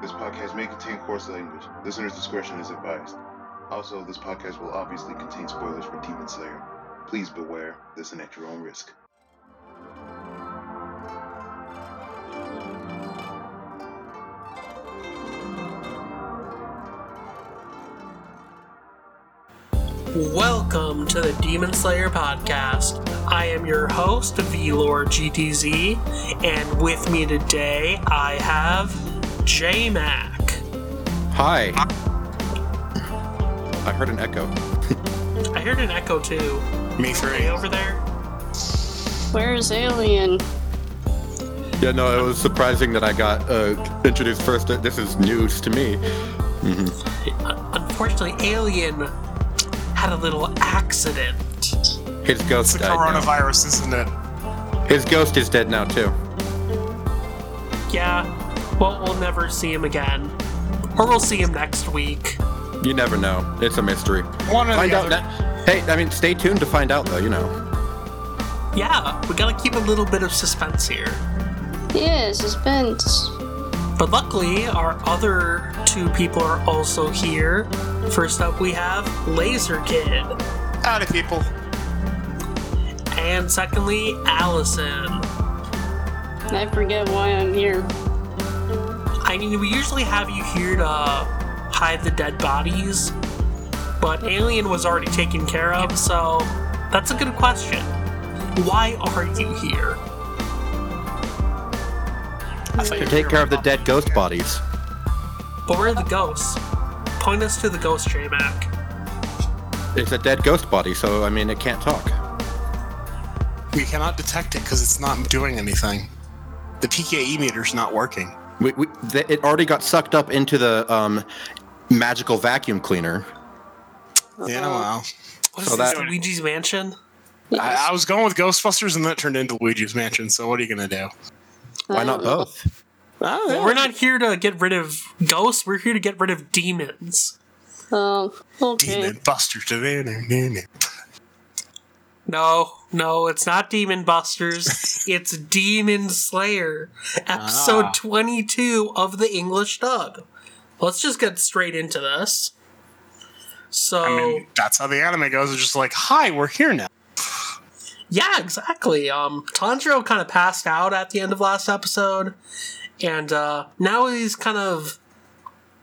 This podcast may contain coarse language. Listener's discretion is advised. Also, this podcast will obviously contain spoilers for Demon Slayer. Please beware, listen at your own risk. Welcome to the Demon Slayer podcast. I am your host, VLord GTZ, and with me today I have J Mac. Hi. I heard an echo. I heard an echo too. Me Are three. you over there? Where's Alien? Yeah, no, it was surprising that I got uh, introduced first. This is news to me. Unfortunately, Alien had a little accident. His It's ghost the died now. coronavirus, isn't it? His ghost is dead now too. Yeah, well, we'll never see him again. Or we'll see him next week. You never know. It's a mystery. One or Find the out. other. ne- hey, I mean, stay tuned to find out, though. You know. Yeah, we gotta keep a little bit of suspense here. Yeah, suspense. But luckily, our other two people are also here. First up, we have Laser Kid. Howdy, people. And secondly, Allison. I forget why I'm here. I mean, we usually have you here to hide the dead bodies, but Alien was already taken care of, so that's a good question. Why are you here? I thought you To take care of the dead ghost bodies. But where are the ghosts? Point us to the ghost, J Mac. It's a dead ghost body, so I mean, it can't talk. We cannot detect it because it's not doing anything. The PKE meter's not working. We, we, th- it already got sucked up into the um, magical vacuum cleaner. Yeah, well. What is So this, that- Luigi's Mansion? I, I was going with Ghostbusters and then it turned into Luigi's Mansion, so what are you going to do? Why not both? Oh, yeah. We're not here to get rid of ghosts, we're here to get rid of demons. Oh, okay. Demon Busters. No, no, it's not Demon Busters. it's Demon Slayer, episode Ah. 22 of the English dub. Let's just get straight into this. So, I mean, that's how the anime goes. It's just like, hi, we're here now. yeah, exactly. Um, Tanjiro kind of passed out at the end of last episode, and uh, now he's kind of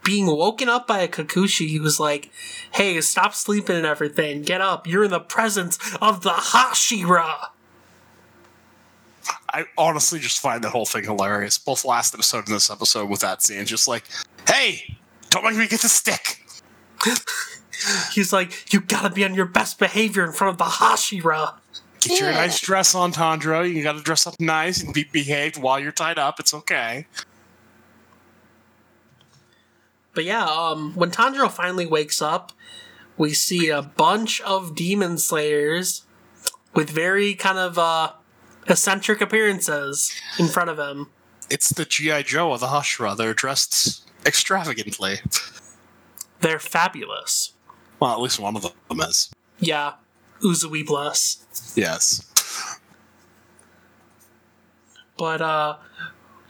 being woken up by a Kakushi He was like, "Hey, stop sleeping and everything. Get up. You're in the presence of the Hashira." I honestly just find that whole thing hilarious. Both last episode and this episode with that scene. Just like, hey, don't make me get the stick. He's like, "You gotta be on your best behavior in front of the Hashira." Get your Yeah. nice dress on, Tandro. You gotta dress up nice and be behaved while you're tied up. It's okay. But yeah, um, when Tanjiro finally wakes up, we see a bunch of demon slayers with very kind of uh, eccentric appearances in front of him. It's the G.I. Joe of the Hashira. They're dressed extravagantly. They're fabulous. Well, at least one of them is. Yeah, Uzui bless. Yes. But uh,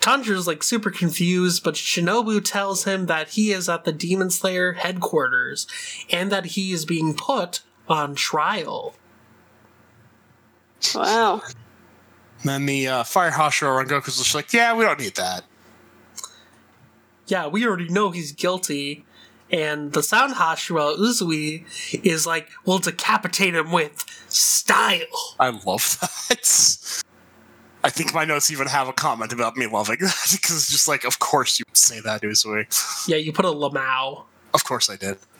Tanjiro's like super confused, but Shinobu tells him that he is at the Demon Slayer headquarters and that he is being put on trial. Wow. then the uh, Fire Hashira Rengoku's just like, yeah, we don't need that. yeah, we already know he's guilty. And the Sound Hashira Uzui is like, we'll decapitate him with style. I love that. I think my notes even have a comment about me loving that because it's just like, of course you would say that, Uzui. Yeah, you put a Lamau. Of course I did.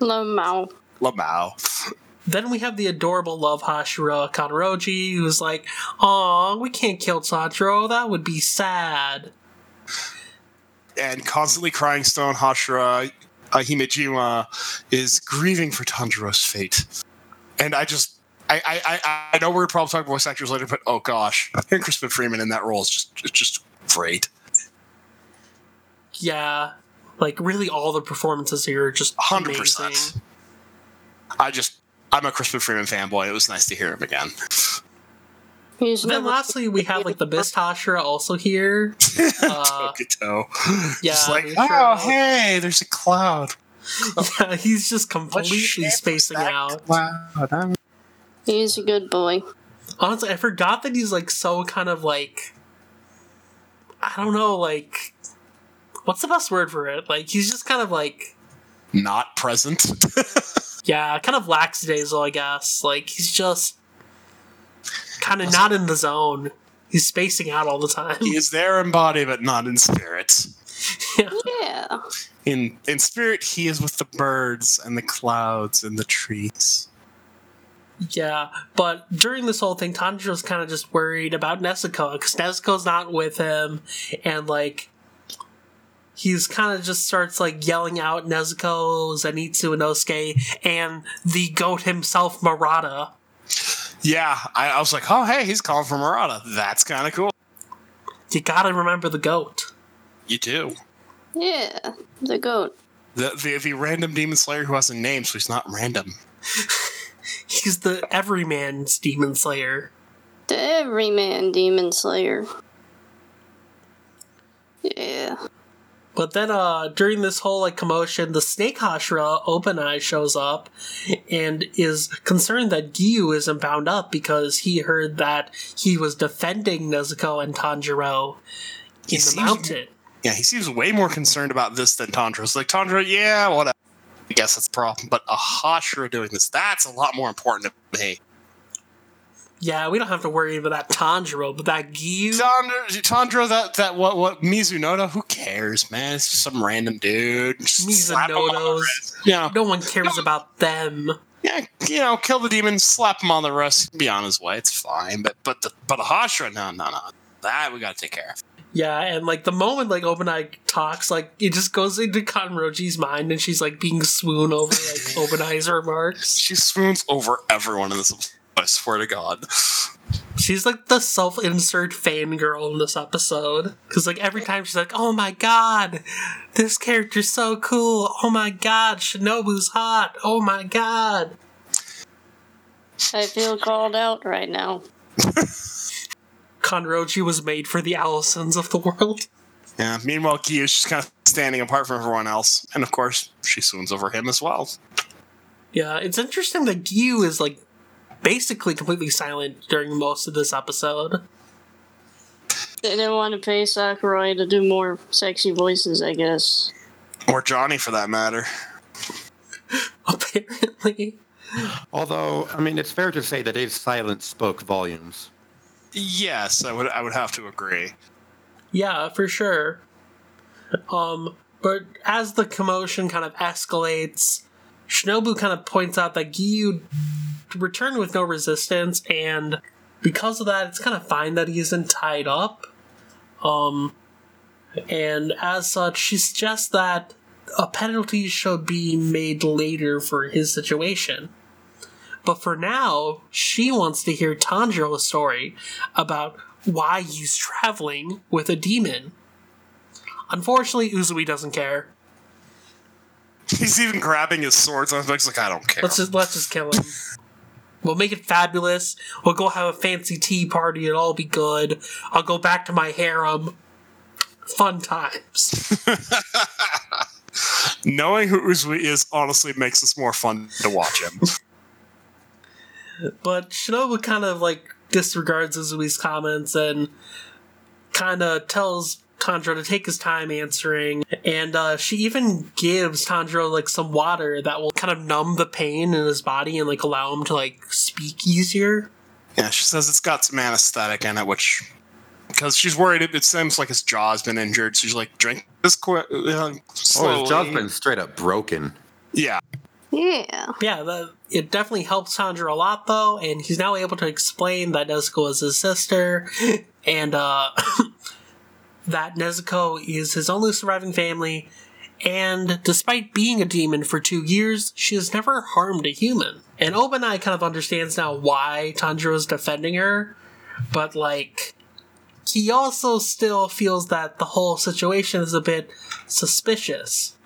Lamau. Lamau. Then we have the adorable love Hashira Kanroji, who's like, Aw, we can't kill Tanjiro, that would be sad. and constantly crying stone Hashira uh, Himejima is grieving for Tanjiro's fate. And I just I, I, I, I know we're probably talking about voice actors later, but oh gosh, hearing Crispin Freeman in that role is just it's just great. Yeah, like really all the performances here are just Hundred amazing. percent. I just I'm a Crispin Freeman fanboy. It was nice to hear him again. He's And then lastly, we have like the Mist Hashira also here. Uh, Tokito. yeah, Just like, they oh, show- hey, there's a cloud. yeah, he's just completely shape spacing out. Cloud? I'm- He's a good boy. Honestly, I forgot that he's like so kind of like I don't know, like what's the best word for it? Like he's just kind of like Not present. yeah, kind of lackadaisical, I guess. Like he's just kind of not in the zone. He's spacing out all the time. he is there in body, but not in spirit. yeah. Yeah. In in spirit, he is with the birds and the clouds and the trees. Yeah, but during this whole thing, Tanjiro's kind of just worried about Nezuko because Nezuko's not with him, and like he's kind of just starts like yelling out Nezuko, Zenitsu, and Inosuke, and the goat himself, Murata. Yeah, I, I was like, oh, hey, he's calling for Murata. That's kind of cool. You gotta remember the goat. You do. Yeah. The goat. The, the the random demon slayer who has a name, so he's not random. He's the everyman's demon slayer. The everyman demon slayer. Yeah. But then, uh, during this whole like commotion, the Snake Hashira Obanai shows up and is concerned that Giyu isn't bound up because he heard that he was defending Nezuko and Tanjiro He in the seems- mountain. Yeah, he seems way more concerned about this than Tanjiro's. Like Tanjiro, yeah, whatever. I guess that's a problem. But a Hashira doing this, that's a lot more important to me. Yeah, we don't have to worry about that Tanjiro, but that Giyu. Tandra, that that what what Mizunoto? Who cares, man? It's just some random dude. Just slap him on the Mizunotos. Yeah, No one cares about them. yeah, you know, kill the demon, slap him on the wrist, be on his way. It's fine. But but the but a Hashira, no, no, no. That we gotta take care of. Yeah, and like the moment like Obanai talks, like it just goes into Kanroji's mind, and she's like being swoon over like Obanai's remarks. She swoons over everyone in this. I swear to God. She's like the self-insert fangirl in this episode. Cause like every time she's like, Oh my god, this character's so cool. Oh my god, Shinobu's hot. Oh my god. I feel called out right now. Kanroji was made for the Allisons of the world. Yeah. Meanwhile, Giyu's just kind of standing apart from everyone else, and of course, she swoons over him as well. Yeah, it's interesting that Giyu is like basically completely silent during most of this episode. They didn't want to pay Sakurai to do more sexy voices, I guess. Or Johnny, for that matter. Apparently. Although, I mean, it's fair to say that his silence spoke volumes. Yes, I would. I would have to agree. Yeah, for sure. Um, but as the commotion kind of escalates, Shinobu kind of points out that Giyu returned with no resistance, and because of that, it's kind of fine that he isn't tied up. Um, and as such, she suggests that a penalty should be made later for his situation. But for now, she wants to hear Tanjiro's story about why he's traveling with a demon. Unfortunately, Uzui doesn't care. He's even grabbing his swords. I was like, I don't care. Let's just let's just kill him. We'll make it fabulous. We'll go have a fancy tea party. It'll all be good. I'll go back to my harem. Fun times. Knowing who Uzui is honestly makes this more fun to watch him. But Shinobu kind of like disregards Uzui's comments and kind of tells Tanjiro to take his time answering. And uh, she even gives Tanjiro like some water that will kind of numb the pain in his body and like allow him to like speak easier. yeah, she says it's got some anesthetic in it, which because she's worried it, it seems like his jaw's been injured. So she's like, drink this quick, uh, Oh, his jaw's been straight up broken. yeah, Yeah. Yeah, that, it definitely helps Tanjiro a lot though, and he's now able to explain that Nezuko is his sister, and uh, that Nezuko is his only surviving family, and despite being a demon for two years, she has never harmed a human. And Obanai kind of understands now why Tanjiro is defending her, but like, he also still feels that the whole situation is a bit suspicious.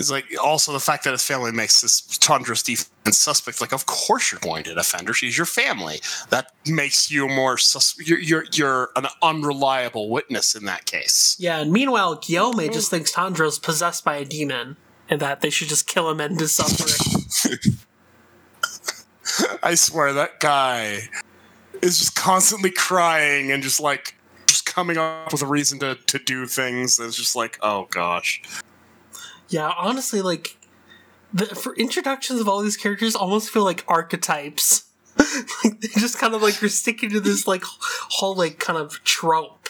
It's like also the fact that his family makes this Tandra's defense and suspect. Like, of course you're going to defend her. She's your family. That makes you more sus- you're, you're you're an unreliable witness in that case. Yeah, and meanwhile, Gyomei mm. just thinks Tanjiro's possessed by a demon and that they should just kill him and his suffering. I swear that guy is just constantly crying and just like just coming up with a reason to to do things. It's just like, oh gosh. Yeah, honestly, like, the, for introductions of all these characters almost feel like archetypes. like, they just kind of like are sticking to this like whole like kind of trope.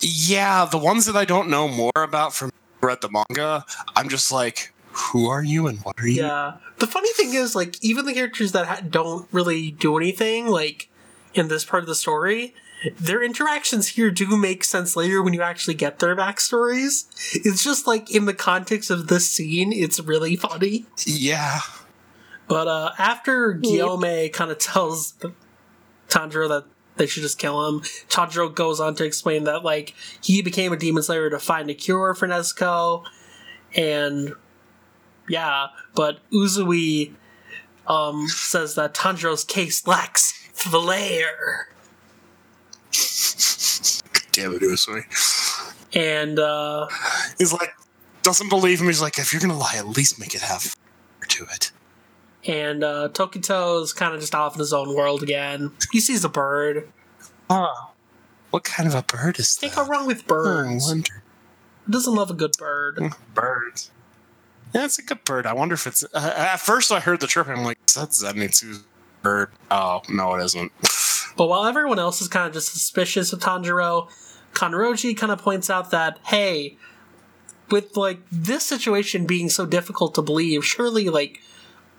Yeah, the ones that I don't know more about from read the manga, I'm just like, who are you and what are you? Yeah. The funny thing is, like, even the characters that ha- don't really do anything, like, in this part of the story, their interactions here do make sense later when you actually get their backstories. It's just like in the context of this scene, it's really funny. Yeah. But uh, after Gyomei kind of tells Tanjiro that they should just kill him, Tanjiro goes on to explain that like he became a demon slayer to find a cure for Nezuko, and yeah, but Uzui um, says that Tanjiro's case lacks flair, Damn it, and uh, He's like, doesn't believe him. He's like, if you're gonna lie, at least make it have to it. and uh, Tokito's kind of just off in his own world again. He sees a bird. Oh. What kind of a bird is that? go wrong with I birds. wonder. Who doesn't love a good bird? Birds. Yeah, it's a good bird. I wonder if it's. Uh, at first, I heard the chirping. I'm like, that's Zenitsu's bird. Oh no, it isn't. But while everyone else is kind of just suspicious of Tanjiro, Kanroji kind of points out that, hey, with like this situation being so difficult to believe, surely like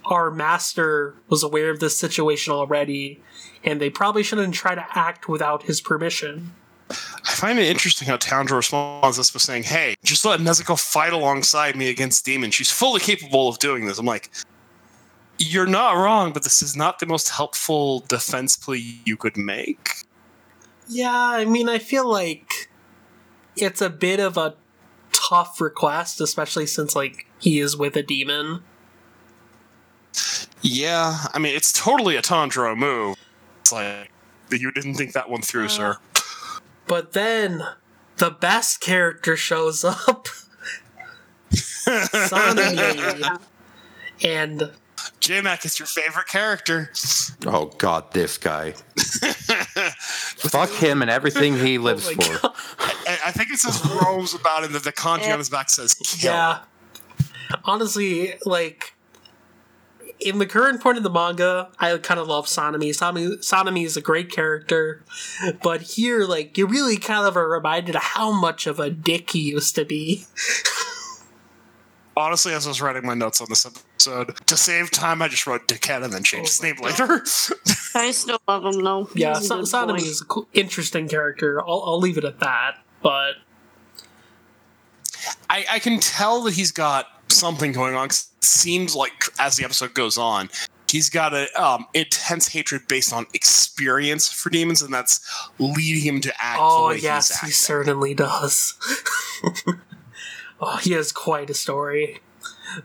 our master was aware of this situation already, and they probably shouldn't try to act without his permission. I find it interesting how Tanjiro responds this by saying, "Hey, just let Nezuko fight alongside me against demons. She's fully capable of doing this." I'm like, "You're not wrong, but this is not the most helpful defense plea you could make." Yeah, I mean, I feel like it's a bit of a tough request, especially since like he is with a demon. Yeah, I mean, it's totally a Tanjiro move. It's like you didn't think that one through, sir. But then the best character shows up. Sanemi. and J-Mac is your favorite character. Oh God, this guy. Fuck him and everything he oh lives Oh for. I, I think it says roams about it, and the kanji on his back says kill. yeah. Honestly, like in the current point of the manga, I kind of love Sanemi. Sanemi. Sanemi is a great character, but here, like, you really kind of are reminded of how much of a dick he used to be. Honestly, as I was writing my notes on this episode, to save time, I just wrote Dickhead and then changed his name later. I still love him though. Yeah, He's a Sa- good Sanemi boy. is an cool, interesting character. I'll, I'll leave it at that. But I, I can tell that he's got something going on. 'cause It seems like as the episode goes on, he's got an um, intense hatred based on experience for demons, and that's leading him to act the oh way yes, he's he certainly does. oh, he has quite a story.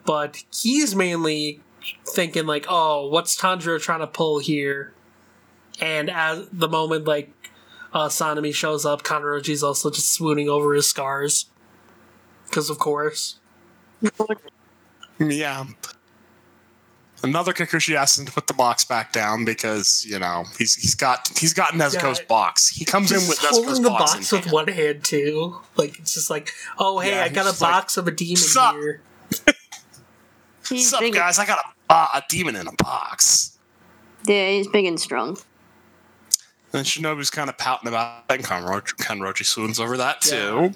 But he's mainly thinking like, oh, what's Tanjiro trying to pull here? And as the moment like uh, Sanemi shows up, Kanroji's also just swooning over his scars. Because of course. Yeah. Another Kakushi asks him to put the box back down because you know he's he's got he's got Nezuko's Yeah. box. He comes in with Nezuko's the box, box with hand. one hand too. Like it's just like, oh hey, Yeah, I got a just like, box of a demon here. He's What's up, big. guys? I got a, uh, a demon in a box. Yeah, he's big and strong. And Shinobu's kind of pouting about it, and Kanroji, Kanroji swoons over that too. Yeah.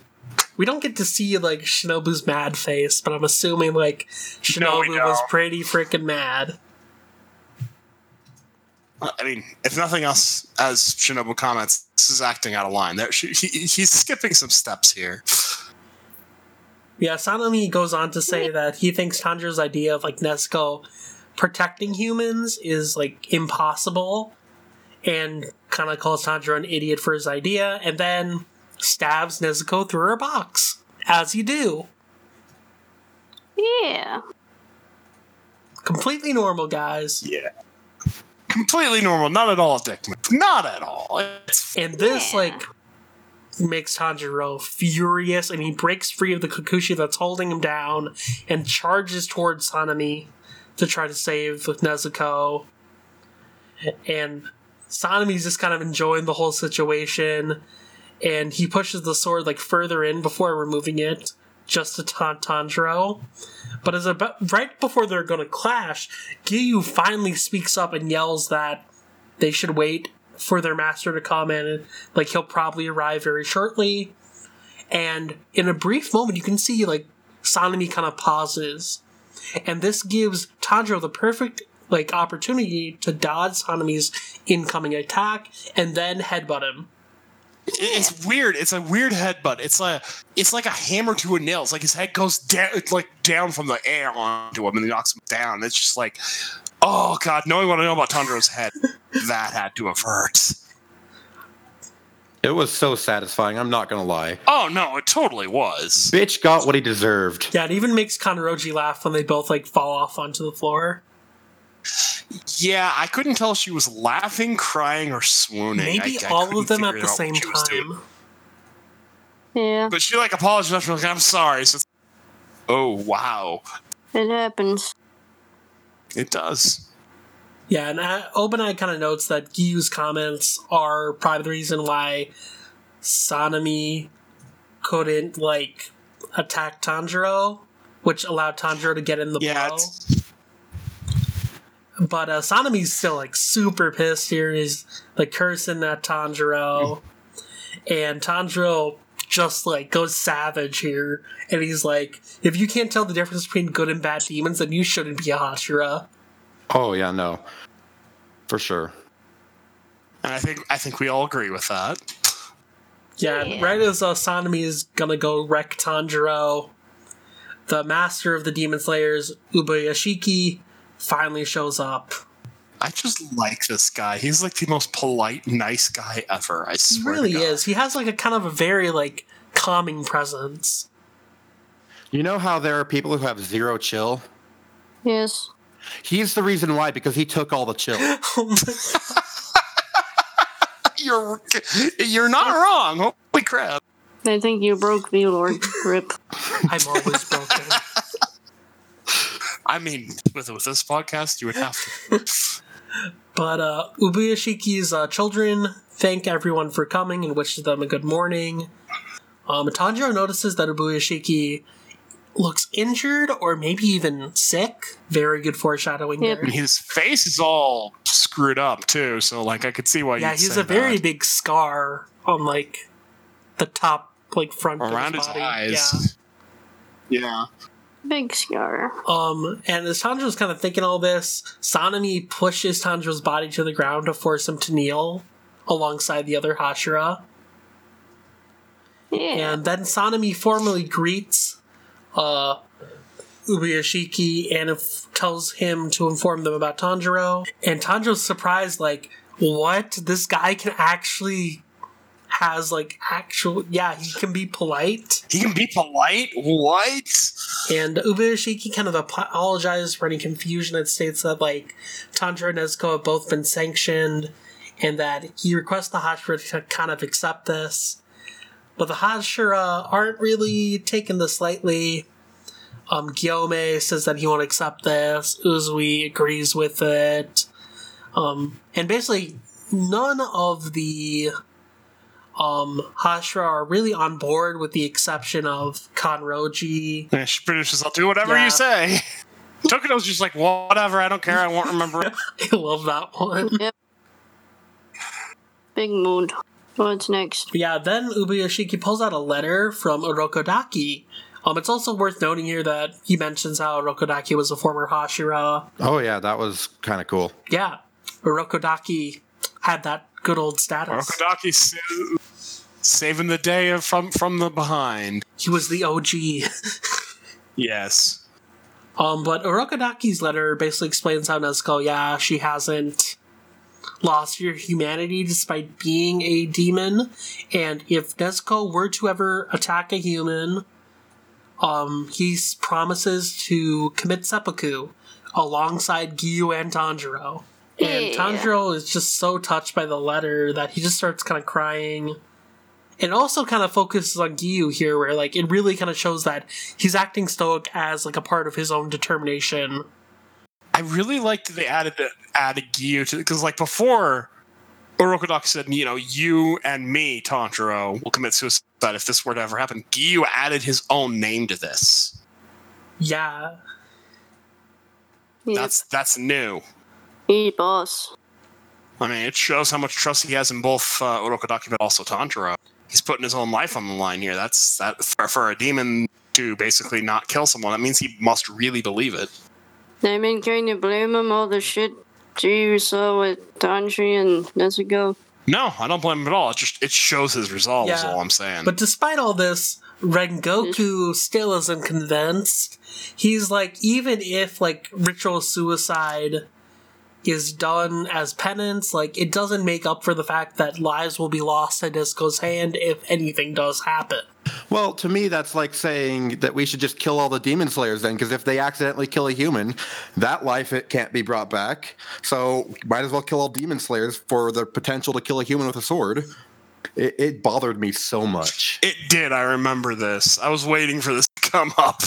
We don't get to see like Shinobu's mad face, but I'm assuming like No, Shinobu was pretty freaking mad. I mean, if nothing else, as Shinobu comments, this is acting out of line. There, she, he, he's skipping some steps here. Yeah, Sanemi goes on to say that he thinks Tanjiro's idea of like Nezuko protecting humans is like impossible, and kind of calls Tanjiro an idiot for his idea, and then stabs Nezuko through her box, as you do. Yeah. completely normal, guys. Yeah. Completely normal. Not at all a dick move. Not at all. It's And this, Yeah. like, makes Tanjiro furious, and he breaks free of the Kakushi that's holding him down and charges towards Sanemi to try to save Nezuko. And Sanemi's just kind of enjoying the whole situation, and he pushes the sword, like, further in before removing it, just to taunt Tanjiro. But as about, right before they're going to clash, Giyu finally speaks up and yells that they should wait for their master to come in. Like he'll probably arrive very shortly. And in a brief moment, you can see like Sanemi kind of pauses, and this gives Tanjiro the perfect like opportunity to dodge Sanemi's incoming attack and then headbutt him. it's weird. It's a weird headbutt. It's like it's like a hammer to a nail. It's like his head goes down, like down from the air onto him, and he knocks him down. It's just like, oh god, knowing what I know about Tanjiro's head, that had to have hurt. It was so satisfying. I'm not gonna lie. Oh no, it totally was. Bitch got what he deserved. Yeah, it even makes Kanroji laugh when they both like fall off onto the floor. Yeah, I couldn't tell if she was laughing, crying, or swooning. Maybe I- I all of them at the same she doing. time. Yeah, But she like apologized for like, I'm sorry. So oh wow, it happens. It does. Yeah, and uh, Obanai kind of notes that Giyu's comments are probably the reason why Sanemi couldn't like attack Tanjiro, which allowed Tanjiro to get in the Yeah, blow. But uh, Sanemi's still like super pissed here. He's like cursing at Tanjiro, and Tanjiro just like goes savage here, and he's like, "If you can't tell the difference between good and bad demons, then you shouldn't be a Hashira." Oh yeah, no, for sure. and I think I think we all agree with that. Yeah, Yeah. right as Sanemi is gonna go wreck Tanjiro, the master of the Demon Slayers, Ubuyashiki, finally shows up. I just like this guy. He's like the most polite, nice guy ever. I He swear. to really God. is. He has like a kind of a very like calming presence. You know how there are people who have zero chill? Yes. He's the reason why because he took all the chill. You're you're not wrong. Holy crap! I think you broke me, Lord. Rip. I'm always broken. I mean, with with this podcast, you would have to. But uh, Ubuyashiki's uh, children thank everyone for coming and wishes them a good morning. Um, Tanjiro notices that Ubuyashiki looks injured or maybe even sick. Very good foreshadowing Yep. there. His face is all screwed up too. So like, I could see why. Yeah, he's say a very big scar on like the top, like front around of his his body. eyes. Yeah. Big scar. Um, and as Tanjiro's kind of thinking all this, Sanemi pushes Tanjiro's body to the ground to force him to kneel alongside the other Hashira. Yeah. And then Sanemi formally greets uh, Ubuyashiki and if, tells him to inform them about Tanjiro. And Tanjiro's surprised, like, what? This guy can actually has like actual yeah he can be polite He can be polite. What? and Ubuyashiki kind of apologizes for any confusion and states that like Tanjiro and Nezuko have both been sanctioned and that he requests the Hashira to kind of accept this. But the Hashira aren't really taking this lightly. Um, Gyomei says that he won't accept this. Uzui agrees with it. Um, and basically, none of the um, Hashira are really on board with the exception of Kanroji. Yeah, she pretty much says, "I'll do whatever Yeah. you say." Tokuno's just like, whatever, I don't care, I won't remember it. I love that one. Yep. Big mood. What's next? Yeah, then Ubuyashiki pulls out a letter from Orokodaki. Um, it's also worth noting here that he mentions how Orokodaki was a former Hashira. Oh yeah, that was kind of cool. Yeah, Orokodaki had that good old status. Rokodaki sa- saving the day from from the behind. He was the OG. Yes. Um, but Orokodaki's letter basically explains how Nezuko, yeah, she hasn't lost her humanity despite being a demon, and if Nezuko were to ever attack a human, um, he promises to commit seppuku, alongside Giyu and Tanjiro. And Yeah. Tanjiro is just so touched by the letter that he just starts kind of crying. And also kind of focuses on Giyu here, where like it really kind of shows that he's acting stoic as like a part of his own determination. I really liked that they added the added Giyu to because like before, Orokodaki said, you know, you and me, Tanjiro, will commit suicide if this were to ever happen. Giyu added his own name to this. Yeah, Yep. That's that's new. He boss. I mean, it shows how much trust he has in both uh, Orokodaki but also Tanjiro. He's putting his own life on the line here. That's that for, for a demon to basically not kill someone. That means he must really believe it. I mean, can you blame him all the shit you saw with Tanji and Nezuko? No, I don't blame him at all. It just it shows his resolve. Is all I'm saying. But despite all this, Rengoku still isn't convinced. He's like, even if like ritual suicide is done as penance, like it doesn't make up for the fact that lives will be lost at Nezuko's hand if anything does happen. Well, to me, that's like saying that we should just kill all the demon slayers then, because if they accidentally kill a human, that life it can't be brought back. So might as well kill all demon slayers for the potential to kill a human with a sword. It, it bothered me so much. it did. I remember this. I was waiting for this to come up.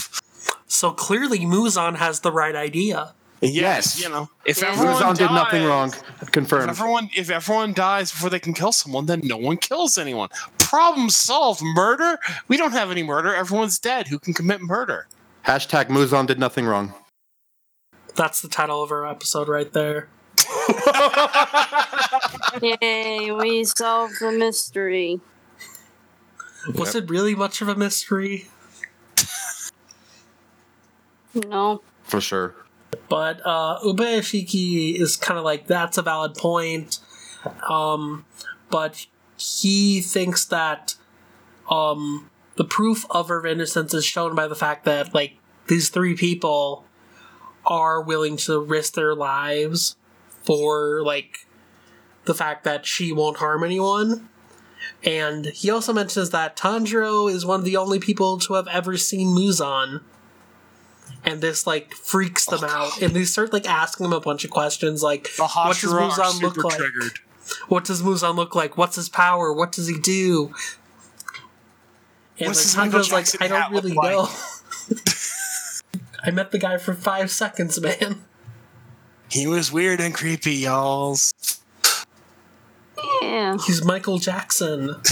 So clearly Muzan has the right idea. Yes, Yes. you know, if Yeah. everyone Muzan did nothing dies- wrong. If Confirmed. everyone, if everyone dies before they can kill someone, then no one kills anyone. Problem solved. Murder? We don't have any murder. Everyone's dead. Who can commit murder? Hashtag Muzan did nothing wrong. That's the title of our episode right there. Yay, we solved the mystery. Was it really much of a mystery? No. For sure. But uh, Ubuyashiki is kind of like that's a valid point, um, but he thinks that um, the proof of her innocence is shown by the fact that like these three people are willing to risk their lives for like the fact that she won't harm anyone. And he also mentions that Tanjiro is one of the only people to have ever seen Muzan and this like freaks them out and they start like asking him a bunch of questions like what does Hashira Muzan look like triggered. what does Muzan look like what's his power what does he do and What's like Michael Tanjiro's like I don't really like?" know I met the guy for five seconds man He was weird and creepy, y'all. Yeah. he's Michael Jackson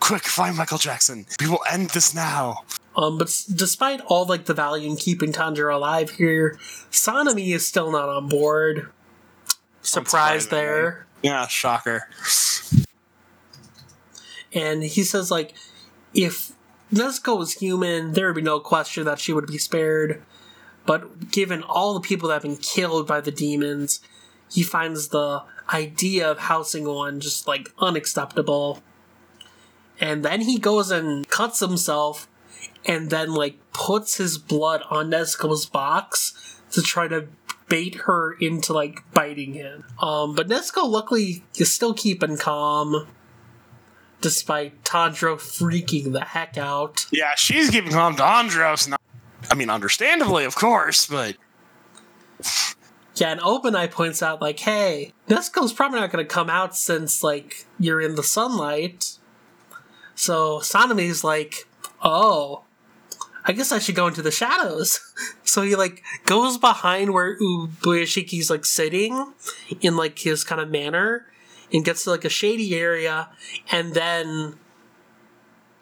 Quick, find Michael Jackson. We will end this now. Um but s- despite all like the value in keeping Tanjiro alive here Sanemi is still not on board surprise there Yeah, shocker. and he says like if Nezuko was human, there would be no question that she would be spared. But given all the people that have been killed by the demons, he finds the idea of housing one just like unacceptable. And then he goes and cuts himself and then like puts his blood on Nezuko's box to try to bait her into like biting him. Um, but Nezuko luckily is still keeping calm despite Tanjiro freaking the heck out. Yeah, she's keeping calm to Andros. Not, I mean, understandably, of course, but Yeah, and Obanai points out, like, hey, Nezuko's probably not going to come out since, like, you're in the sunlight. So Sanemi's like, oh, I guess I should go into the shadows. So he, like, goes behind where Ubuyashiki's, like, sitting in, like, his kind of manner and gets to, like, a shady area and then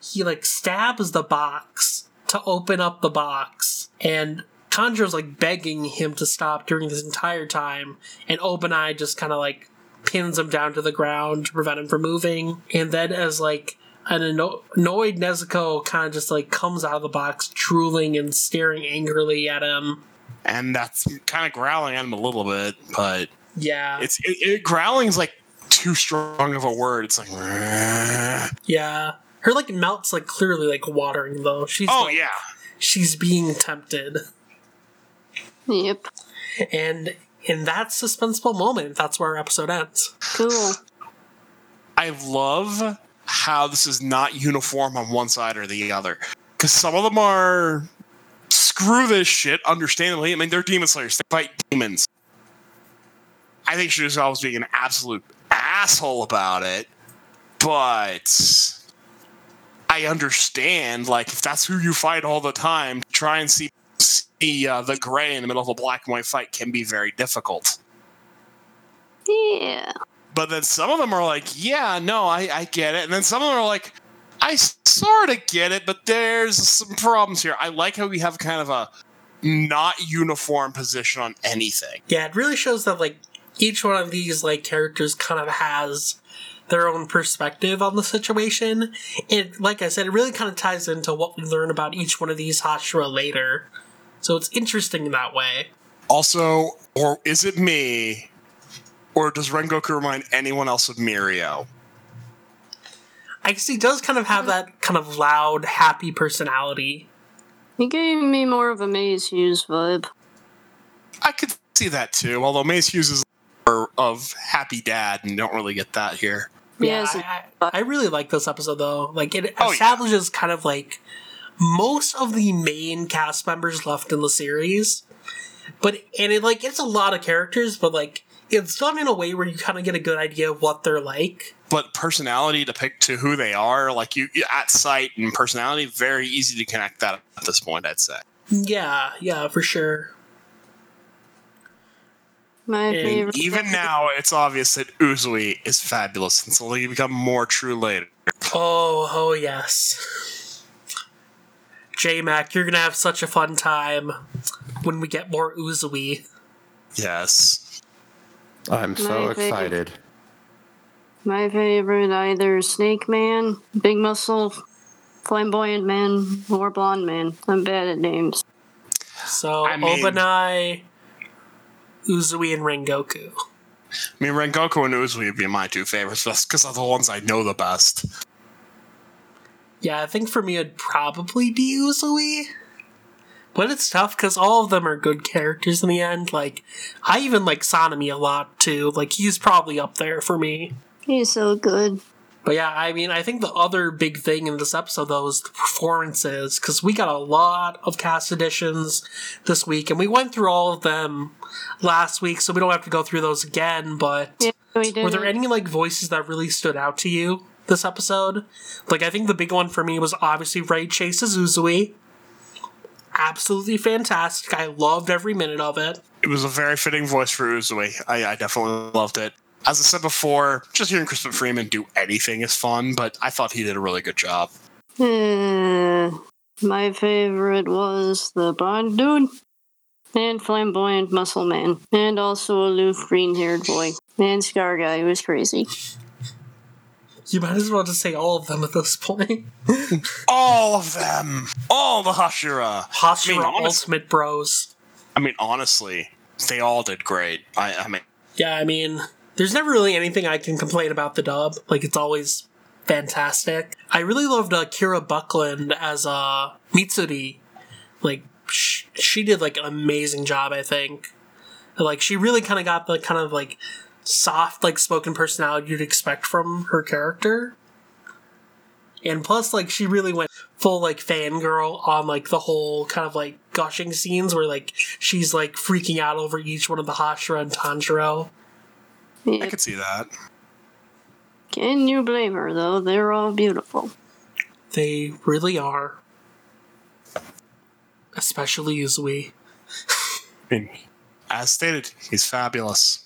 he, like, stabs the box to open up the box and Tanjiro's like begging him to stop during this entire time, and Obanai just kind of like pins him down to the ground to prevent him from moving. And then, as like an anno- annoyed Nezuko kind of just like comes out of the box, drooling and staring angrily at him. and that's kind of growling at him a little bit, but Yeah, it's it, it, growling's like too strong of a word. It's like, yeah. Her like mouth's like clearly like watering though. She's oh like, yeah, she's being tempted. Yep. And in that suspenseful moment, that's where our episode ends. Cool. I love how this is not uniform on one side or the other because some of them are screw this shit, understandably. I mean, they're demon slayers, they fight demons. I think Shinazugawa was always being an absolute asshole about it, but I understand, like, if that's who you fight all the time, try and see, see uh, the gray in the middle of a black and white fight can be very difficult. Yeah. But then some of them are like, yeah, no, I, I get it. And then some of them are like, I sort of get it, but there's some problems here. I like how we have kind of a not uniform position on anything. Yeah, it really shows that like each one of these like characters kind of has their own perspective on the situation. It like I said, it really kind of ties into what we learn about each one of these Hashira later. So it's interesting in that way. Also, or is it me, or does Rengoku remind anyone else of Mirio? I guess he does kind of have that kind of loud, happy personality. He gave me more of a Maes Hughes vibe. I could see that too, although Maes Hughes is more of happy dad, and don't really get that here. Yeah, Yes, I, I, I really like this episode though. Like it Oh, yeah. establishes kind of like most of the main cast members left in the series, but and it like it's a lot of characters, but like it's done in a way where you kind of get a good idea of what they're like. But personality to pick to who they are, like you at sight and personality, very easy to connect that at this point. I'd say. Yeah, yeah, for sure. My And favorite. Even now, it's obvious that Uzui is fabulous, and so they become more true later. Oh, oh yes. J Mac, you're gonna have such a fun time when we get more Uzui. Yes. I'm so My favorite. excited. My favorite either Snake Man, Big Muscle, Flamboyant Man, or Blonde Man. I'm bad at names. So I mean- Obanai, Uzui, and Rengoku. I mean, Rengoku and Uzui would be my two favorites, but that's because they're the ones I know the best. Yeah, I think for me it'd probably be Uzui. But it's tough because all of them are good characters in the end. Like, I even like Sanemi a lot too. Like, he's probably up there for me. He's so good. But yeah, I mean, I think the other big thing in this episode though is the performances because we got a lot of cast additions this week, and we went through all of them last week, so we don't have to go through those again. But Yeah, we were there any like voices that really stood out to you this episode? Like, I think the big one for me was obviously Ray Chase's Uzui. Absolutely fantastic. I loved every minute of it. It was a very fitting voice for Uzui. I, I definitely loved it. As I said before, just hearing Crispin Freeman do anything is fun, but I thought he did a really good job. Uh, my favorite was the Bond dude and flamboyant muscle man, and also aloof green haired boy. And Scar guy who was crazy. You might as well just say all of them at this point. All of them! All the Hashira! Hashira I mean, honest- Ultimate Bros. I mean, honestly, they all did great. I, I mean, Yeah, I mean, there's never really anything I can complain about the dub. Like, it's always fantastic. I really loved uh, Kira Buckland as uh, Mitsuri. Like, sh- she did like an amazing job, I think. Like, she really kind of got the kind of like soft, like spoken personality you'd expect from her character. And plus, like, she really went full like fangirl on like the whole kind of like gushing scenes where like she's like freaking out over each one of the Hashira and Tanjiro. I Yeah. could see that. Can you blame her though? They're all beautiful. They really are. Especially Uzui. I mean, as stated, he's fabulous.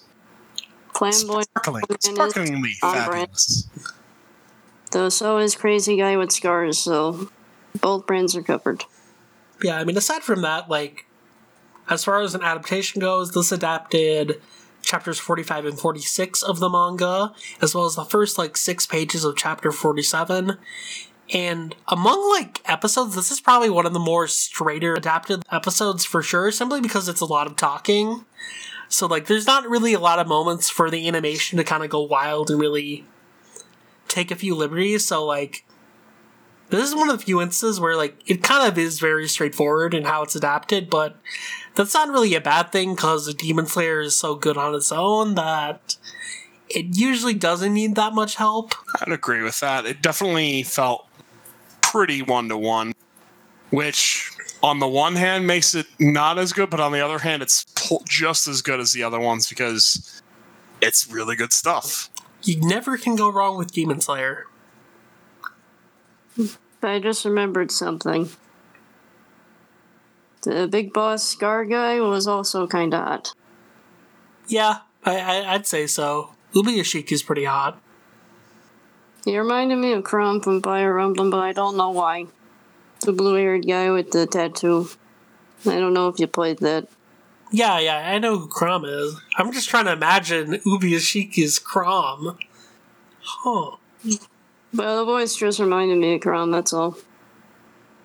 Flamboyant, Sparkling, and is sparklingly on brand. fabulous. though so is crazy guy with scars. So both brands are covered. Yeah, I mean, aside from that, like, as far as an adaptation goes, this adapted chapters 45 and 46 of the manga, as well as the first, like, six pages of chapter 47. And among, like, episodes, this is probably one of the more straighter adapted episodes for sure, simply because it's a lot of talking. So, like, there's not really a lot of moments for the animation to kind of go wild and really take a few liberties. So, like, this is one of the few instances where like it kind of is very straightforward in how it's adapted, but that's not really a bad thing because the Demon Slayer is so good on its own that it usually doesn't need that much help. I'd agree with that. It definitely felt pretty one to one, which on the one hand makes it not as good, but on the other hand, it's pl- just as good as the other ones because it's really good stuff. You never can go wrong with Demon Slayer. I just remembered something. The big boss Scar guy was also kind of hot. Yeah, I, I, I'd say so. Ubuyashiki is pretty hot. He reminded me of Chrom from Fire Emblem, but I don't know why. The blue-haired guy with the tattoo. I don't know if you played that. Yeah, yeah, I know who Chrom is. I'm just trying to imagine Ubuyashiki's Chrom. Huh. But the voice just reminded me of Chrom, that's all.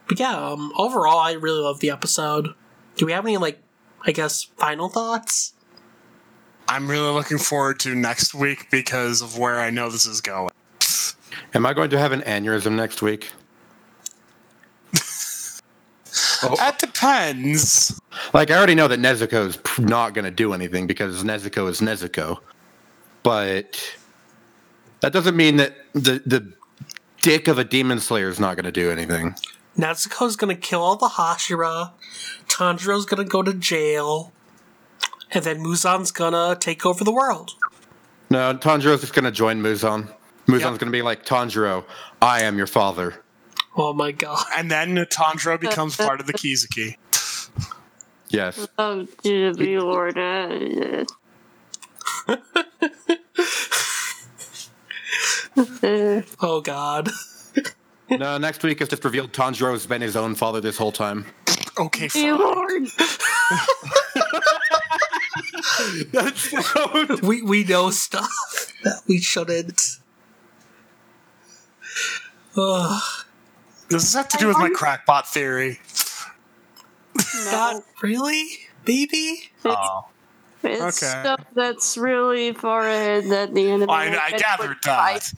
But yeah, um, overall, I really love the episode. Do we have any, like, I guess, final thoughts? I'm really looking forward to next week because of where I know this is going. Am I going to have an aneurysm next week? That depends. Like, I already know that Nezuko is not going to do anything because Nezuko is Nezuko. But that doesn't mean that the, the dick of a demon slayer is not going to do anything. Nezuko's gonna kill all the Hashira, Tanjiro's gonna go to jail, and then Muzan's gonna take over the world. No, Tanjiro's just going to join Muzan. Muzan's Yep. going to be like, Tanjiro, I am your father. Oh my god. And then Tanjiro becomes part of the Kizuki. Yes. Oh, to be Lord. Oh god. no, next week it's just revealed Tanjiro's been his own father this whole time. Okay, fine. Lord. we we know stuff that we shouldn't. Ugh. Oh. Does this have to do with my crackpot theory? Not really, baby. Oh. It's Okay. stuff that's really far ahead that the enemy. I, I gathered that.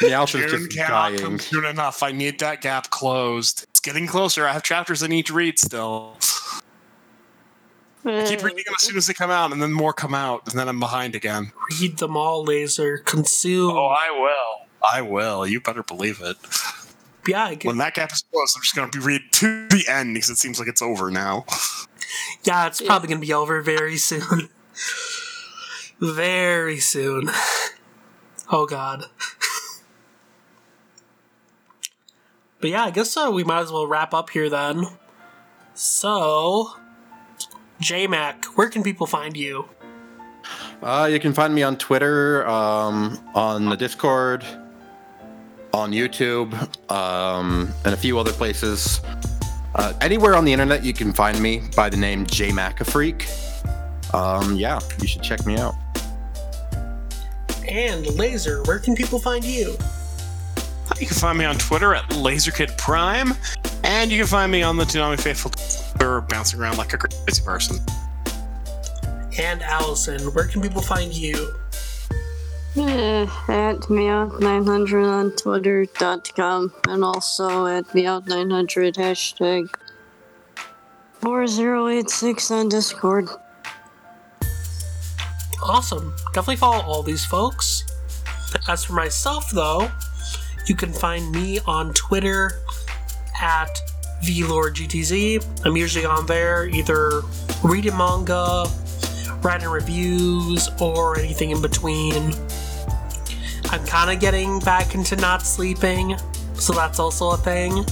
The Alpha's June just cannot dying. come soon enough. I need that gap closed. It's getting closer. I have chapters I need to read still. I keep uh, reading them as soon as they come out, and then more come out, and then I'm behind again. Read them all, laser. Consume. Oh, I will. I will. You better believe it. Yeah, I get, When that gap is closed, I'm just going to be read to the end because it seems like it's over now. yeah, it's probably gonna be over very soon. very soon. Oh god. but yeah, I guess so. We might as well wrap up here then. So, JMac, where can people find you? Uh, you can find me on Twitter, um, on the Discord, on YouTube, um, and a few other places. Uh, anywhere on the internet, you can find me by the name J Macafreak. Um, yeah, you should check me out. And Laser, where can people find you? You can find me on Twitter at LaserKidPrime, and you can find me on the Tsunami Faithful Twitter, bouncing around like a crazy person. And Allison, where can people find you? At meow900 on twitter.com and also at meow900 hashtag 4086 on Discord. Awesome. Definitely follow all these folks. As for myself, though, you can find me on Twitter at VLordGTZ. I'm usually on there either reading manga, writing reviews, or anything in between. I'm kind of getting back into not sleeping, so that's also a thing.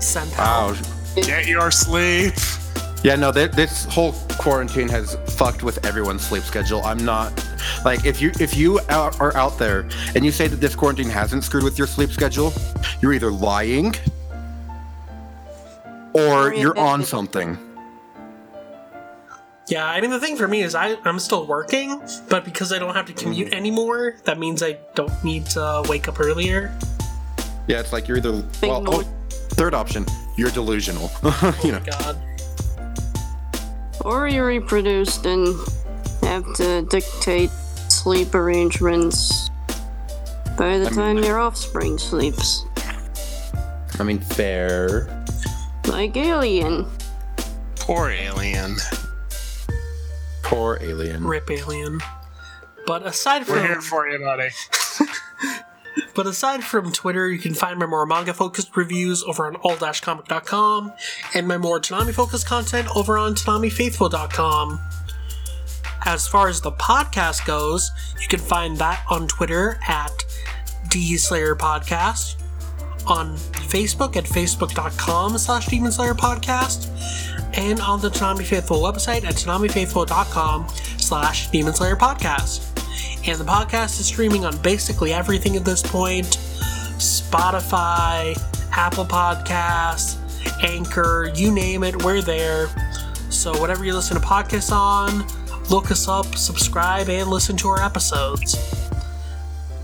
Send help. Wow. Get your sleep. Yeah, no, th- this whole quarantine has fucked with everyone's sleep schedule. I'm not like if you if you are are out there and you say that this quarantine hasn't screwed with your sleep schedule, you're either lying or Or you're on invented. something. Yeah, I mean the thing for me is I I'm still working, but because I don't have to commute mm-hmm. anymore, that means I don't need to wake up earlier. Yeah, it's like you're either Big well, oh, third option, you're delusional. you oh know. God. Or you're reproduced and have to dictate sleep arrangements by the I'm- time your offspring sleeps. I mean, fair. Like Alien. Poor alien. Poor alien. Rip alien. But aside from We're here from for you, buddy. But aside from Twitter, you can find my more manga focused reviews over on all-comic.com and my more Tanami focused content over on TanamiFaithful.com. As far as the podcast goes, you can find that on Twitter at D Slayer Podcast, on Facebook at facebook.com slash Demon Slayer Podcast, and on the Tanami Faithful website at tanamifaithful.com slash Demon Slayer Podcast. And the podcast is streaming on basically everything at this point Spotify, Apple Podcasts, Anchor, you name it, we're there. So, whatever you listen to podcasts on, look us up, subscribe, and listen to our episodes.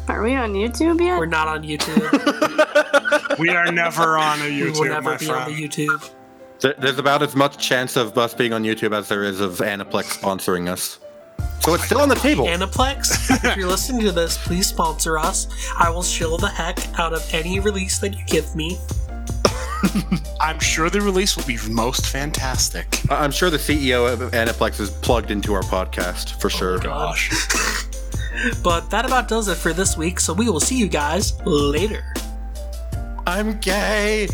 Are we on YouTube yet? We're not on YouTube. We are never on a YouTube. we YouTube, will never my be on the YouTube. There- There's about as much chance of us being on YouTube as there is of Aniplex sponsoring us. So it's still on the table. Aniplex, if you're listening to this, please sponsor us. I will shill the heck out of any release that you give me. I'm sure the release will be most fantastic. I- I'm sure the CEO of Aniplex is plugged into our podcast for sure. Oh gosh. But that about does it for this week, so we will see you guys later. I'm gay.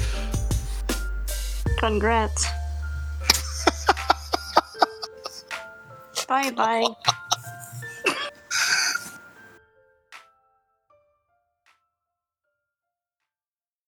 Congrats. bye bye.